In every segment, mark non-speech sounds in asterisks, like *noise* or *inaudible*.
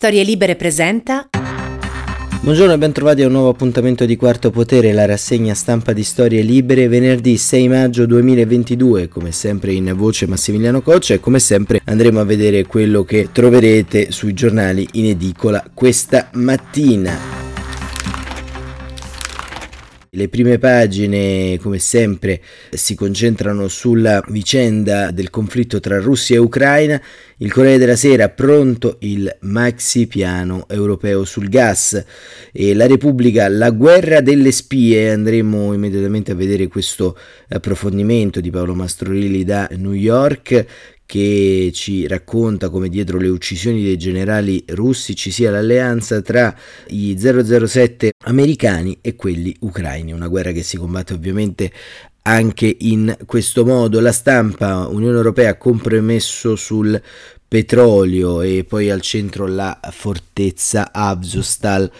Storie Libere presenta. Buongiorno e ben trovati a un nuovo appuntamento di Quarto Potere, la rassegna stampa di Storie Libere, venerdì 6 maggio 2022, come sempre in voce Massimiliano Coccia e come sempre andremo a vedere quello che troverete sui giornali in edicola questa mattina. Le prime pagine, come sempre, si concentrano sulla vicenda del conflitto tra Russia e Ucraina. Il Corriere della Sera pronto il maxi piano europeo sul gas e la Repubblica la guerra delle spie. Andremo immediatamente a vedere questo approfondimento di Paolo Mastrorilli da New York che ci racconta come dietro le uccisioni dei generali russi ci sia l'alleanza tra i 007 americani e quelli ucraini, una guerra che si combatte ovviamente anche in questo modo. La stampa Unione Europea compromesso sul petrolio e poi al centro la fortezza Avzostal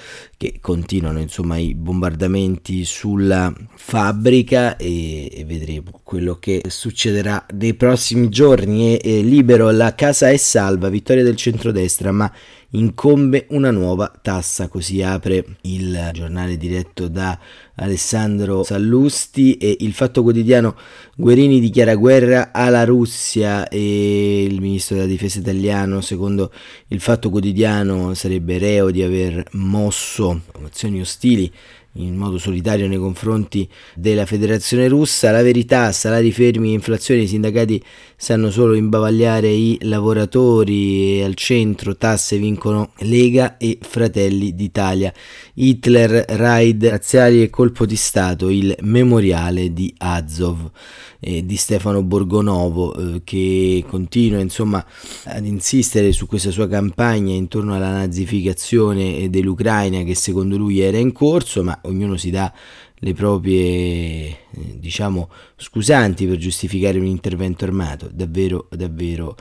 che continuano insomma i bombardamenti sulla fabbrica e, e vedremo quello che succederà nei prossimi giorni. E, e libero la casa è salva vittoria del centrodestra ma incombe una nuova tassa, così apre il giornale diretto da Alessandro Sallusti e il Fatto Quotidiano. Guerini dichiara guerra alla Russia e il ministro della difesa italiano, secondo il Fatto Quotidiano, sarebbe reo di aver mosso azioni ostili in modo solitario nei confronti della federazione russa. La verità, salari fermi inflazione, i sindacati sanno solo imbavagliare i lavoratori e al centro tasse vincono Lega e Fratelli d'Italia. Hitler, raid razziali e colpo di Stato, il memoriale di Azov eh, di Stefano Borgonovo eh, che continua insomma ad insistere su questa sua campagna intorno alla nazificazione dell'Ucraina che secondo lui era in corso ma ognuno si dà le proprie eh, diciamo scusanti per giustificare un intervento armato davvero davvero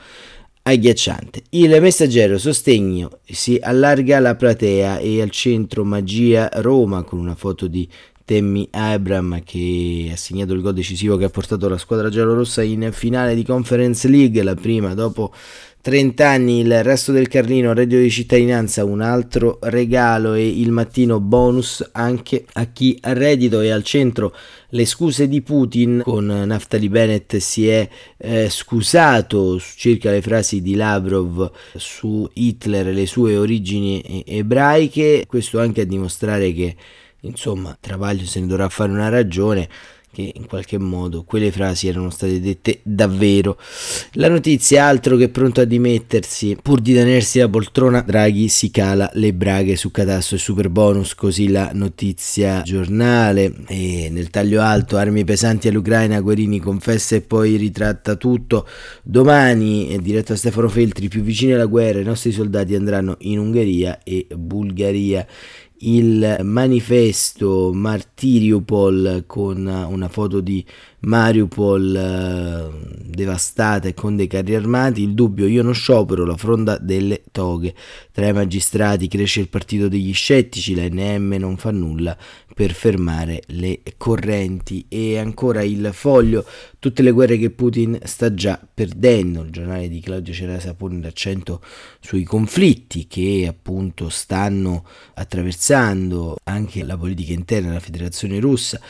agghiacciante. Il messaggero sostegno si allarga la platea e al centro Magia Roma con una foto di Temmi Abram che ha segnato il gol decisivo che ha portato la squadra giallorossa in finale di Conference League, la prima dopo 30 anni il resto del Carlino, reddito di cittadinanza, un altro regalo e il mattino bonus anche a chi ha reddito e al centro le scuse di Putin. Con Naftali Bennett si è eh, scusato circa le frasi di Lavrov su Hitler e le sue origini ebraiche, questo anche a dimostrare che Insomma, Travaglio se ne dovrà fare una ragione che in qualche modo quelle frasi erano state dette davvero. La notizia altro che pronto a dimettersi, pur di tenersi la poltrona, Draghi si cala le braghe su catasto e super bonus, così la notizia giornale e nel taglio alto armi pesanti all'Ucraina, Guerini confessa e poi ritratta tutto. Domani, è diretto a Stefano Feltri, più vicini alla guerra, i nostri soldati andranno in Ungheria e Bulgaria il manifesto Martiriupol con una foto di Mariupol eh, devastata e con dei carri armati, il dubbio io non sciopero, la fronda delle toghe. Tra i magistrati cresce il partito degli scettici, la NM non fa nulla per fermare le correnti. E ancora il foglio, tutte le guerre che Putin sta già perdendo, il giornale di Claudio Cerasa pone l'accento sui conflitti che appunto stanno attraversando anche la politica interna della federazione russa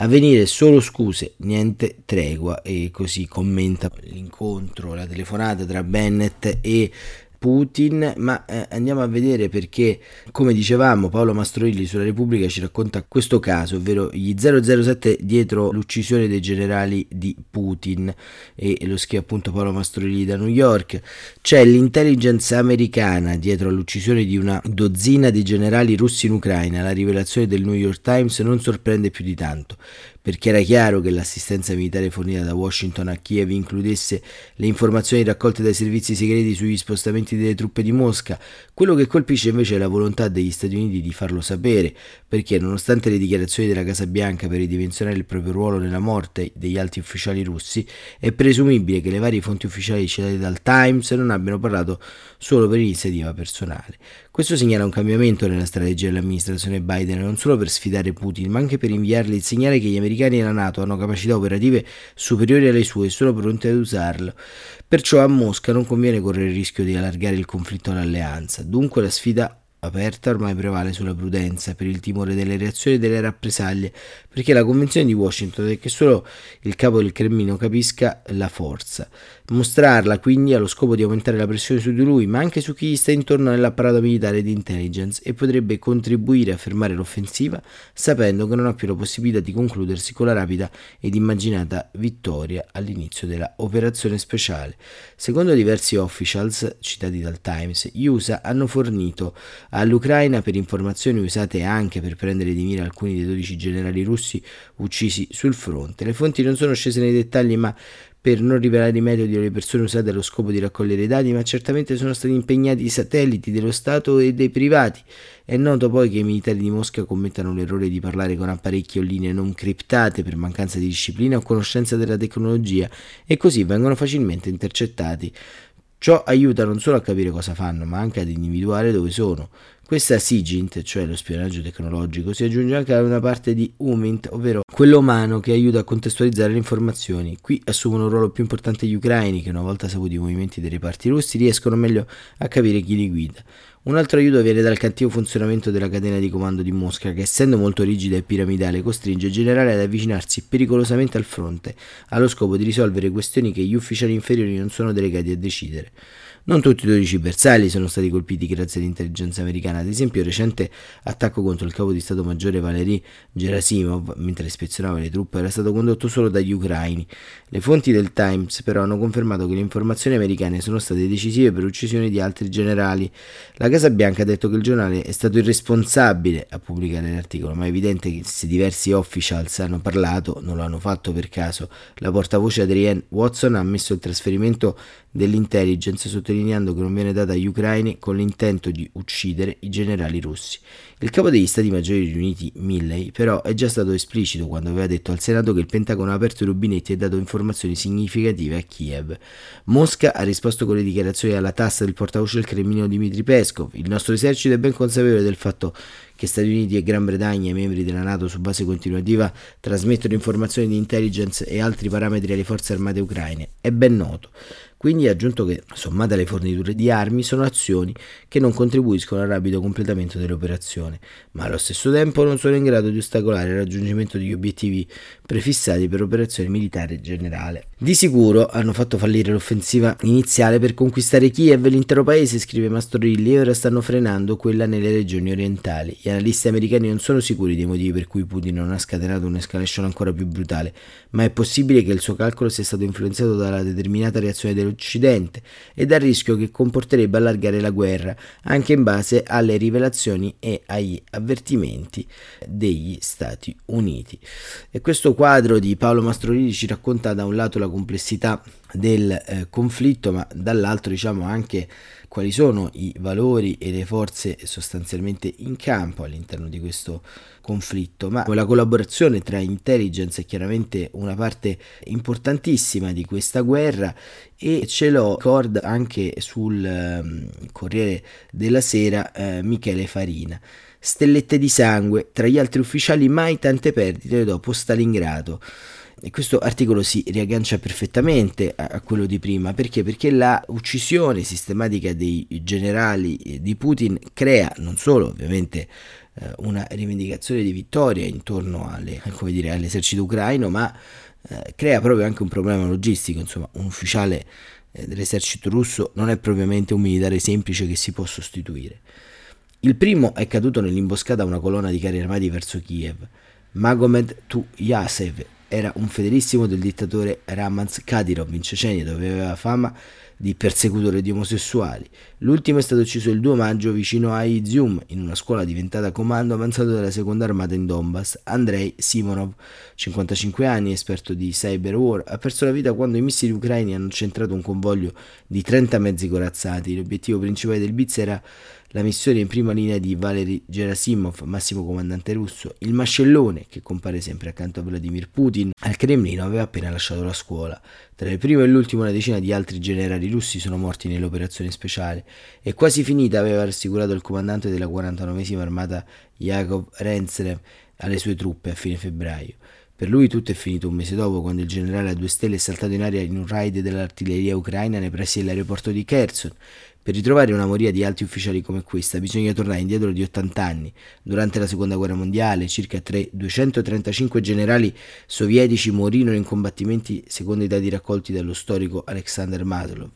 a venire solo scuse, niente tregua e così commenta l'incontro, la telefonata tra Bennett e Putin, ma eh, andiamo a vedere perché, come dicevamo, Paolo Mastroilli sulla Repubblica ci racconta questo caso, ovvero gli 007 dietro l'uccisione dei generali di Putin e lo scrive appunto Paolo Mastroilli da New York. C'è l'intelligence americana dietro all'uccisione di una dozzina di generali russi in Ucraina. La rivelazione del New York Times non sorprende più di tanto perché era chiaro che l'assistenza militare fornita da Washington a Kiev includesse le informazioni raccolte dai servizi segreti sugli spostamenti delle truppe di Mosca. Quello che colpisce invece è la volontà degli Stati Uniti di farlo sapere, perché nonostante le dichiarazioni della Casa Bianca per ridimensionare il proprio ruolo nella morte degli alti ufficiali russi, è presumibile che le varie fonti ufficiali citate dal Times non abbiano parlato solo per iniziativa personale. Questo segnala un cambiamento nella strategia dell'amministrazione Biden non solo per sfidare Putin, ma anche per inviargli il segnale che gli americani americani e la NATO hanno capacità operative superiori alle sue e sono pronti ad usarlo. Perciò a Mosca non conviene correre il rischio di allargare il conflitto all'alleanza. Dunque la sfida aperta ormai prevale sulla prudenza per il timore delle reazioni e delle rappresaglie, perché la convenzione di Washington è che solo il capo del Cremlino capisca la forza. Mostrarla quindi ha lo scopo di aumentare la pressione su di lui, ma anche su chi gli sta intorno nell'apparato militare di intelligence e potrebbe contribuire a fermare l'offensiva sapendo che non ha più la possibilità di concludersi con la rapida ed immaginata vittoria all'inizio della operazione speciale. Secondo diversi officials citati dal Times, gli USA hanno fornito all'Ucraina per informazioni usate anche per prendere di mira alcuni dei 12 generali russi uccisi sul fronte. Le fonti non sono scese nei dettagli, ma per non rivelare i metodi o le persone usate allo scopo di raccogliere i dati, ma certamente sono stati impegnati i satelliti dello Stato e dei privati. È noto poi che i militari di Mosca commettano l'errore di parlare con apparecchi o linee non criptate per mancanza di disciplina o conoscenza della tecnologia e così vengono facilmente intercettati. Ciò aiuta non solo a capire cosa fanno, ma anche ad individuare dove sono. Questa SIGINT, cioè lo spionaggio tecnologico, si aggiunge anche a una parte di UMINT, ovvero quello umano che aiuta a contestualizzare le informazioni. Qui assumono un ruolo più importante gli ucraini che una volta saputi i movimenti dei reparti russi riescono meglio a capire chi li guida. Un altro aiuto viene dal cattivo funzionamento della catena di comando di Mosca che essendo molto rigida e piramidale costringe il generale ad avvicinarsi pericolosamente al fronte allo scopo di risolvere questioni che gli ufficiali inferiori non sono delegati a decidere. Non tutti i 12 bersagli sono stati colpiti grazie all'intelligenza americana, ad esempio il recente attacco contro il capo di Stato Maggiore Valery Gerasimov mentre ispezionava le truppe era stato condotto solo dagli ucraini. Le fonti del Times però hanno confermato che le informazioni americane sono state decisive per l'uccisione di altri generali. La Casa Bianca ha detto che il giornale è stato irresponsabile a pubblicare l'articolo, ma è evidente che se diversi officials hanno parlato non lo hanno fatto per caso. La portavoce Adrienne Watson ha ammesso il trasferimento dell'intelligence sottolineando che non viene data agli ucraini con l'intento di uccidere i generali russi. Il capo degli Stati Maggiori riuniti, Milley, però è già stato esplicito quando aveva detto al Senato che il Pentagono ha aperto i rubinetti e dato informazioni significative a Kiev. Mosca ha risposto con le dichiarazioni alla tassa del portavoce del Cremlino Dmitry Peskov. Il nostro esercito è ben consapevole del fatto che Stati Uniti e Gran Bretagna, membri della Nato su base continuativa, trasmettono informazioni di intelligence e altri parametri alle forze armate ucraine. È ben noto. Quindi ha aggiunto che, sommate alle forniture di armi, sono azioni che non contribuiscono al rapido completamento dell'operazione, ma allo stesso tempo non sono in grado di ostacolare il raggiungimento degli obiettivi prefissati per operazione militare generale. Di sicuro hanno fatto fallire l'offensiva iniziale per conquistare Kiev e l'intero paese, scrive Mastrorilli, e ora stanno frenando quella nelle regioni orientali. Gli analisti americani non sono sicuri dei motivi per cui Putin non ha scatenato un'escalation ancora più brutale, ma è possibile che il suo calcolo sia stato influenzato dalla determinata reazione dello dell'Occidente e dal rischio che comporterebbe allargare la guerra, anche in base alle rivelazioni e agli avvertimenti degli Stati Uniti. E questo quadro di Paolo Mastrorini ci racconta da un lato la complessità del eh, conflitto, ma dall'altro diciamo anche quali sono i valori e le forze sostanzialmente in campo all'interno di questo conflitto, ma la collaborazione tra intelligence è chiaramente una parte importantissima di questa guerra e ce l'ho ricorda anche sul um, Corriere della Sera uh, Michele Farina. Stellette di sangue, tra gli altri ufficiali mai tante perdite dopo Stalingrado. E questo articolo si riaggancia perfettamente a, a, quello di prima, perché? Perché la uccisione sistematica dei generali di Putin crea non solo ovviamente eh, una rivendicazione di vittoria intorno alle, dire, all'esercito ucraino, ma eh, crea proprio anche un problema logistico, insomma un ufficiale eh, dell'esercito russo non è propriamente un militare semplice che si può sostituire. Il primo è caduto nell'imboscata a una colonna di carri armati verso Kiev. Magomed Tuyasev era un fedelissimo del dittatore Ramaz Kadyrov in Cecenia dove aveva fama di persecutore di omosessuali. L'ultimo è stato ucciso il 2 maggio vicino a Izium, in una scuola diventata comando avanzato della seconda armata in Donbass. Andrei Simonov, 55 anni, esperto di cyber war, ha perso la vita quando i missili ucraini hanno centrato un convoglio di 30 mezzi corazzati. L'obiettivo principale del Blitz era la missione in prima linea di Valery Gerasimov, massimo comandante russo, il mascellone che compare sempre accanto a Vladimir Putin, al Cremlino aveva appena lasciato la scuola. Tra il primo e l'ultimo una decina di altri generali russi sono morti nell'operazione speciale e quasi finita aveva rassicurato il comandante della 49esima armata Yakov Renzlev alle sue truppe a fine febbraio. Per lui tutto è finito un mese dopo, quando il generale a due stelle è saltato in aria in un raid dell'artiglieria ucraina nei pressi dell'aeroporto di Kherson. Per ritrovare una moria di alti ufficiali come questa bisogna tornare indietro di 80 anni. Durante la seconda guerra mondiale circa 3, 235 generali sovietici morirono in combattimenti secondo i dati raccolti dallo storico Alexander Maslov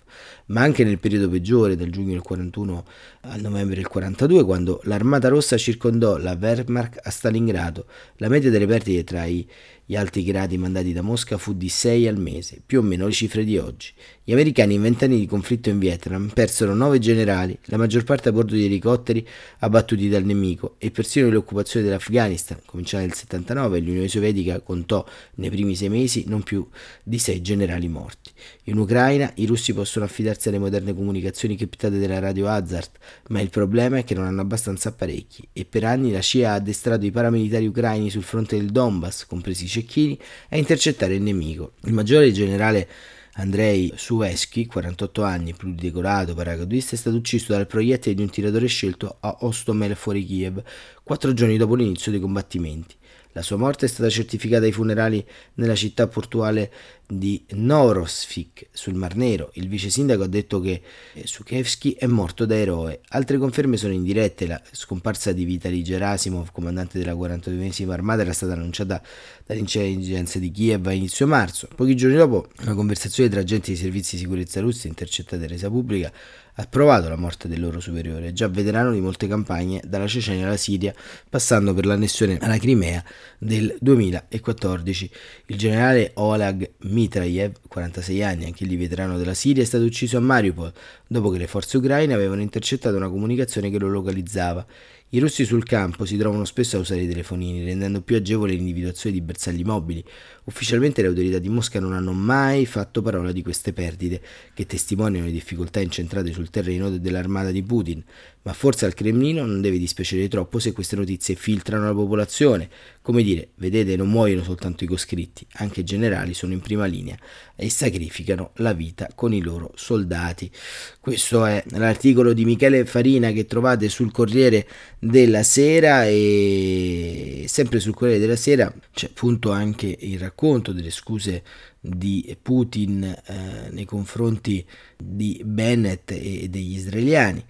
ma anche nel periodo peggiore, dal giugno del 41 al novembre del 42, quando l'Armata Rossa circondò la Wehrmacht a Stalingrado. La media delle perdite tra i gli alti gradi mandati da Mosca fu di 6 al mese, più o meno le cifre di oggi. Gli americani in vent'anni di conflitto in Vietnam persero 9 generali, la maggior parte a bordo di elicotteri abbattuti dal nemico, e persino l'occupazione dell'Afghanistan, cominciata nel 79, l'Unione Sovietica contò nei primi sei mesi non più di 6 generali morti. In Ucraina i russi possono affidarsi alle moderne comunicazioni criptate della radio Hazard, ma il problema è che non hanno abbastanza apparecchi, e per anni la CIA ha addestrato i paramilitari ucraini sul fronte del Donbass, compresi i cecchini, a intercettare il nemico. Il maggiore generale Andrei Sueschi, 48 anni, pluridecorato paracadutista, è stato ucciso dal proiettile di un tiratore scelto a Ostomel fuori Kiev, quattro giorni dopo l'inizio dei combattimenti. La sua morte è stata certificata ai funerali nella città portuale di Norosvik sul Mar Nero. Il vice sindaco ha detto che Sukevsky è morto da eroe. Altre conferme sono indirette. La scomparsa di Vitali Gerasimov, comandante della 42esima armata, era stata annunciata dall'intelligenza di Kiev a inizio marzo. Pochi giorni dopo, una conversazione tra agenti di servizi di sicurezza russi intercettata e resa pubblica ha provato la morte del loro superiore, già veterano di molte campagne dalla Cecenia alla Siria, passando per l'annessione alla Crimea del 2014. Il generale Oleg Mitraev, 46 anni, anche egli veterano della Siria, è stato ucciso a Mariupol dopo che le forze ucraine avevano intercettato una comunicazione che lo localizzava. I russi sul campo si trovano spesso a usare i telefonini, rendendo più agevole l'individuazione di bersagli mobili. Ufficialmente le autorità di Mosca non hanno mai fatto parola di queste perdite, che testimoniano le difficoltà incentrate sul terreno dell'armata di Putin, ma forse al Cremlino non deve dispiacere troppo se queste notizie filtrano la popolazione. Come dire, vedete, non muoiono soltanto i coscritti, anche i generali sono in prima linea e sacrificano la vita con i loro soldati. Questo è l'articolo di Michele Farina che trovate sul Corriere della Sera e sempre sul Corriere della Sera c'è appunto anche il racconto delle scuse di Putin eh, nei confronti di Bennett e degli israeliani.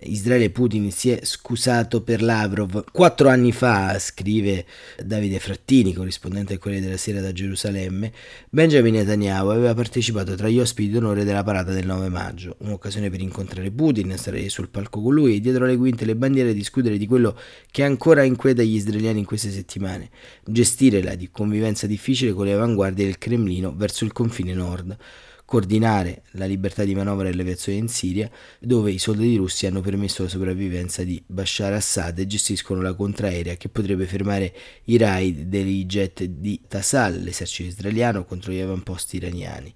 Israele Putin si è scusato per Lavrov. Quattro anni fa, scrive Davide Frattini, corrispondente al Corriere della Sera da Gerusalemme, Benjamin Netanyahu aveva partecipato tra gli ospiti d'onore della parata del 9 maggio, un'occasione per incontrare Putin, stare sul palco con lui e dietro le quinte le bandiere discutere di quello che ancora inquieta gli israeliani in queste settimane, gestire la convivenza difficile con le avanguardie del Cremlino verso il confine nord coordinare la libertà di manovra delle aviazioni in Siria, dove i soldati russi hanno permesso la sopravvivenza di Bashar Assad e gestiscono la contraerea che potrebbe fermare i raid dei jet di Tassal, l'esercito israeliano, contro gli avamposti iraniani.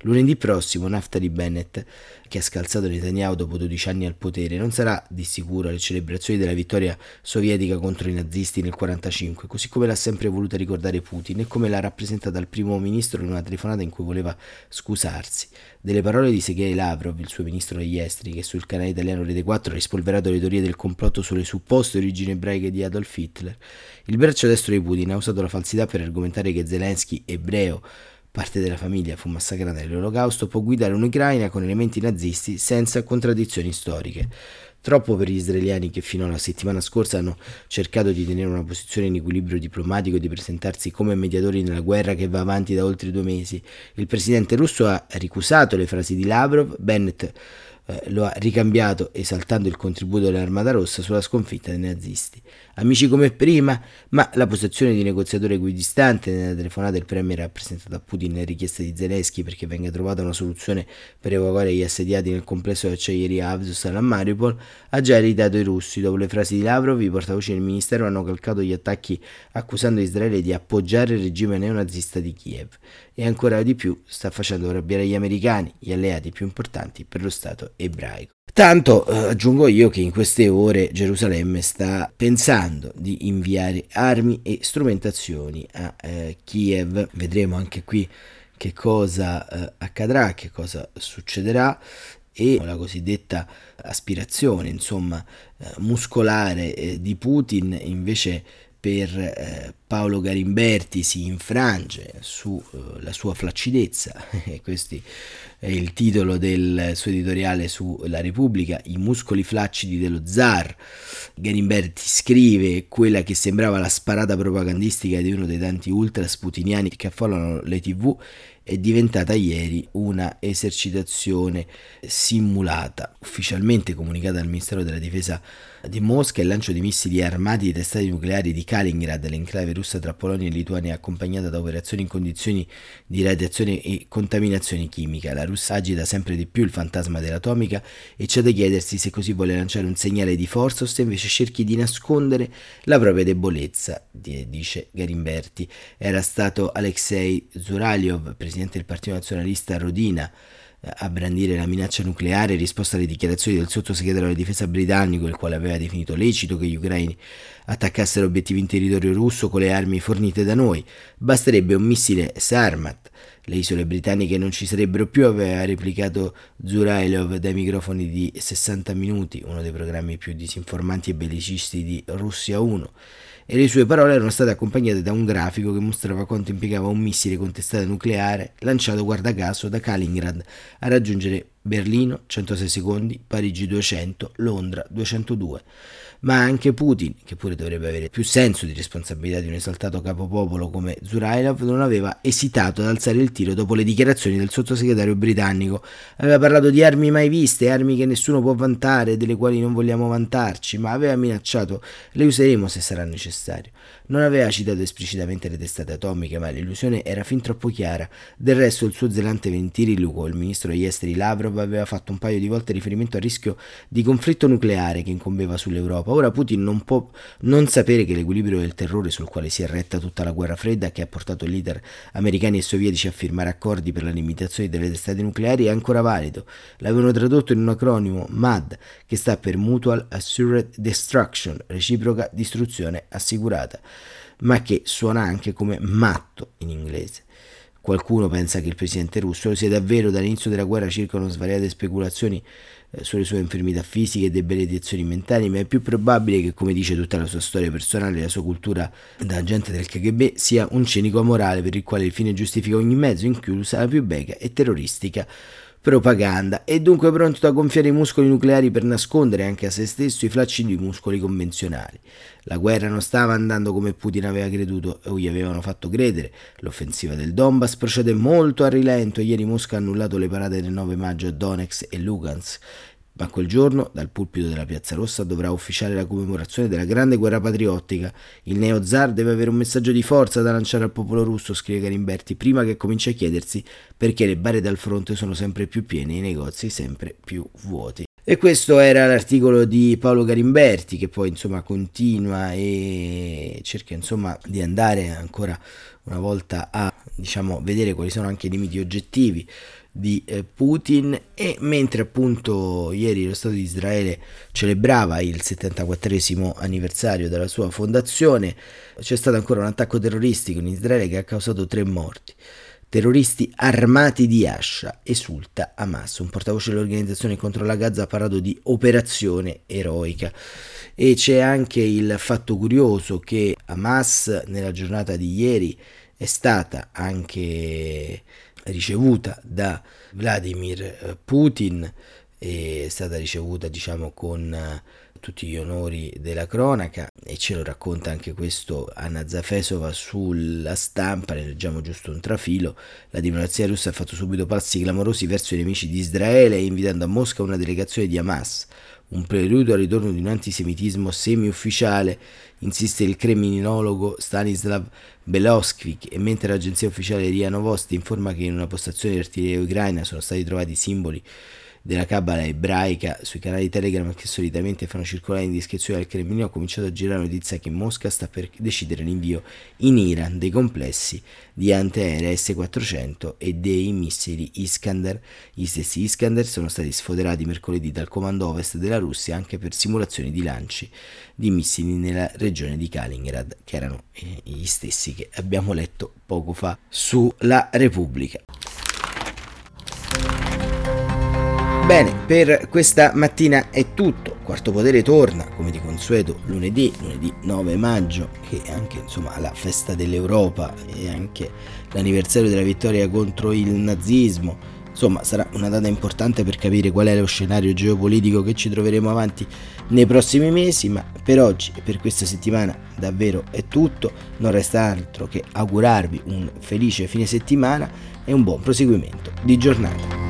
Lunedì prossimo Naftali Bennett, che ha scalzato Netanyahu dopo 12 anni al potere, non sarà di sicuro alle celebrazioni della vittoria sovietica contro i nazisti nel 1945, così come l'ha sempre voluta ricordare Putin e come l'ha rappresentata il primo ministro in una telefonata in cui voleva scusarsi. Delle parole di Sergei Lavrov, il suo ministro degli esteri, che sul canale italiano Rete 4 ha rispolverato le teorie del complotto sulle supposte origini ebraiche di Adolf Hitler, il braccio destro di Putin ha usato la falsità per argomentare che Zelensky, ebreo, parte della famiglia fu massacrata nell'Olocausto, può guidare un'Ucraina con elementi nazisti senza contraddizioni storiche. Troppo per gli israeliani che fino alla settimana scorsa hanno cercato di tenere una posizione in equilibrio diplomatico e di presentarsi come mediatori nella guerra che va avanti da oltre due mesi. Il presidente russo ha ricusato le frasi di Lavrov, Bennett eh, lo ha ricambiato esaltando il contributo dell'Armata Rossa sulla sconfitta dei nazisti. Amici come prima, ma la posizione di negoziatore equidistante nella telefonata del premier ha presentato a Putin le richieste di Zelensky perché venga trovata una soluzione per evacuare gli assediati nel complesso dell'acciaieria Avzostal a Mariupol, ha già irritato i russi. Dopo le frasi di Lavrov, i portavoci del ministero hanno calcato gli attacchi accusando Israele di appoggiare il regime neonazista di Kiev e ancora di più sta facendo arrabbiare gli americani, gli alleati più importanti per lo Stato ebraico. Tanto eh, aggiungo io che in queste ore Gerusalemme sta pensando di inviare armi e strumentazioni a eh, Kiev. Vedremo anche qui che cosa eh, accadrà, che cosa succederà e la cosiddetta aspirazione, insomma, eh, muscolare eh, di Putin invece per eh, Paolo Garimberti si infrange sulla uh, sua flaccidezza, *laughs* questo è il titolo del suo editoriale sulla Repubblica, I muscoli flaccidi dello zar. Garimberti scrive quella che sembrava la sparata propagandistica di uno dei tanti ultra sputiniani che affollano le tv è diventata ieri una esercitazione simulata. Ufficialmente comunicata dal Ministero della Difesa di Mosca, il lancio di missili armati di testate nucleari di Kaliningrad, l'enclave russa tra Polonia e Lituania, accompagnata da operazioni in condizioni di radiazione e contaminazione chimica. La Russia agita sempre di più il fantasma dell'atomica e c'è da chiedersi se così vuole lanciare un segnale di forza o se invece cerchi di nascondere la propria debolezza, dice Garimberti. Era stato Alexei Zuraliov, presidente del Partito Nazionalista Rodina, a brandire la minaccia nucleare in risposta alle dichiarazioni del sottosegretario della difesa britannico, il quale aveva definito lecito che gli ucraini attaccassero obiettivi in territorio russo con le armi fornite da noi. Basterebbe un missile Sarmat. Le isole britanniche non ci sarebbero più, aveva replicato Zurailov dai microfoni di 60 minuti, uno dei programmi più disinformanti e bellicisti di Russia 1 e le sue parole erano state accompagnate da un grafico che mostrava quanto impiegava un missile con testata nucleare lanciato guarda caso da Kaliningrad a raggiungere Berlino 106 secondi, Parigi 200, Londra 202 ma anche Putin, che pure dovrebbe avere più senso di responsabilità di un esaltato capopopolo come Zurailov, non aveva esitato ad alzare il tiro dopo le dichiarazioni del sottosegretario britannico. Aveva parlato di armi mai viste, armi che nessuno può vantare, delle quali non vogliamo vantarci, ma aveva minacciato le useremo se sarà necessario. Non aveva citato esplicitamente le testate atomiche, ma l'illusione era fin troppo chiara. Del resto il suo zelante Ventiriluco, il ministro degli esteri Lavrov, aveva fatto un paio di volte riferimento al rischio di conflitto nucleare che incombeva sull'Europa Ora Putin non può non sapere che l'equilibrio del terrore sul quale si è retta tutta la guerra fredda che ha portato leader americani e sovietici a firmare accordi per la limitazione delle testate nucleari è ancora valido. L'avevano tradotto in un acronimo MAD che sta per Mutual Assured Destruction, reciproca distruzione assicurata, ma che suona anche come matto in inglese. Qualcuno pensa che il presidente russo lo sia davvero dall'inizio della guerra circolano svariate speculazioni eh, sulle sue infermità fisiche e debilitazioni mentali, ma è più probabile che, come dice tutta la sua storia personale e la sua cultura da agente del KGB, sia un cinico amorale per il quale il fine giustifica ogni mezzo, inclusa la più bega e terroristica propaganda e dunque pronto a gonfiare i muscoli nucleari per nascondere anche a se stesso i flacci di muscoli convenzionali. La guerra non stava andando come Putin aveva creduto o gli avevano fatto credere. L'offensiva del Donbass procede molto a rilento. Ieri Mosca ha annullato le parate del 9 maggio a Donetsk e Lugansk ma quel giorno, dal pulpito della Piazza Rossa, dovrà ufficiare la commemorazione della grande guerra patriottica. Il neo zar deve avere un messaggio di forza da lanciare al popolo russo, scrive Garimberti, prima che cominci a chiedersi perché le bare dal fronte sono sempre più piene e i negozi sempre più vuoti. E questo era l'articolo di Paolo Garimberti che poi insomma continua e cerca insomma di andare ancora una volta a diciamo vedere quali sono anche i limiti oggettivi di eh, Putin e mentre appunto ieri lo Stato di Israele celebrava il 74 anniversario della sua fondazione c'è stato ancora un attacco terroristico in Israele che ha causato tre morti. Terroristi armati di ascia esulta Hamas. Un portavoce dell'organizzazione contro la Gaza ha parlato di operazione eroica. E c'è anche il fatto curioso che Hamas nella giornata di ieri è stata anche ricevuta da Vladimir eh, Putin è stata ricevuta diciamo con eh, tutti gli onori della cronaca e ce lo racconta anche questo Anna Zafesova sulla stampa, ne leggiamo giusto un trafilo, la diplomazia russa ha fatto subito passi clamorosi verso i nemici di Israele invitando a Mosca una delegazione di Hamas, un preludio al ritorno di un antisemitismo semi-ufficiale, insiste il criminologo Stanislav Beloskvik, e mentre l'agenzia ufficiale RIA Novosti informa che in una postazione di artiglieria ucraina sono stati trovati simboli della cabala ebraica sui canali Telegram che solitamente fanno circolare indiscrezioni al Cremlino ha cominciato a girare la notizia che Mosca sta per decidere l'invio in Iran dei complessi di antiaerei S-400 e dei missili Iskander. Gli stessi Iskander sono stati sfoderati mercoledì dal comando ovest della Russia anche per simulazioni di lanci di missili nella regione di Kaliningrad, che erano eh, gli stessi che abbiamo letto poco fa sulla Repubblica. Bene, per questa mattina è tutto. Quarto Potere torna, come di consueto, lunedì, lunedì 9 maggio, che è anche insomma la festa dell'Europa e anche l'anniversario della vittoria contro il nazismo. Insomma, sarà una data importante per capire qual è lo scenario geopolitico che ci troveremo avanti nei prossimi mesi, ma per oggi e per questa settimana davvero è tutto. Non resta altro che augurarvi un felice fine settimana e un buon proseguimento di giornata.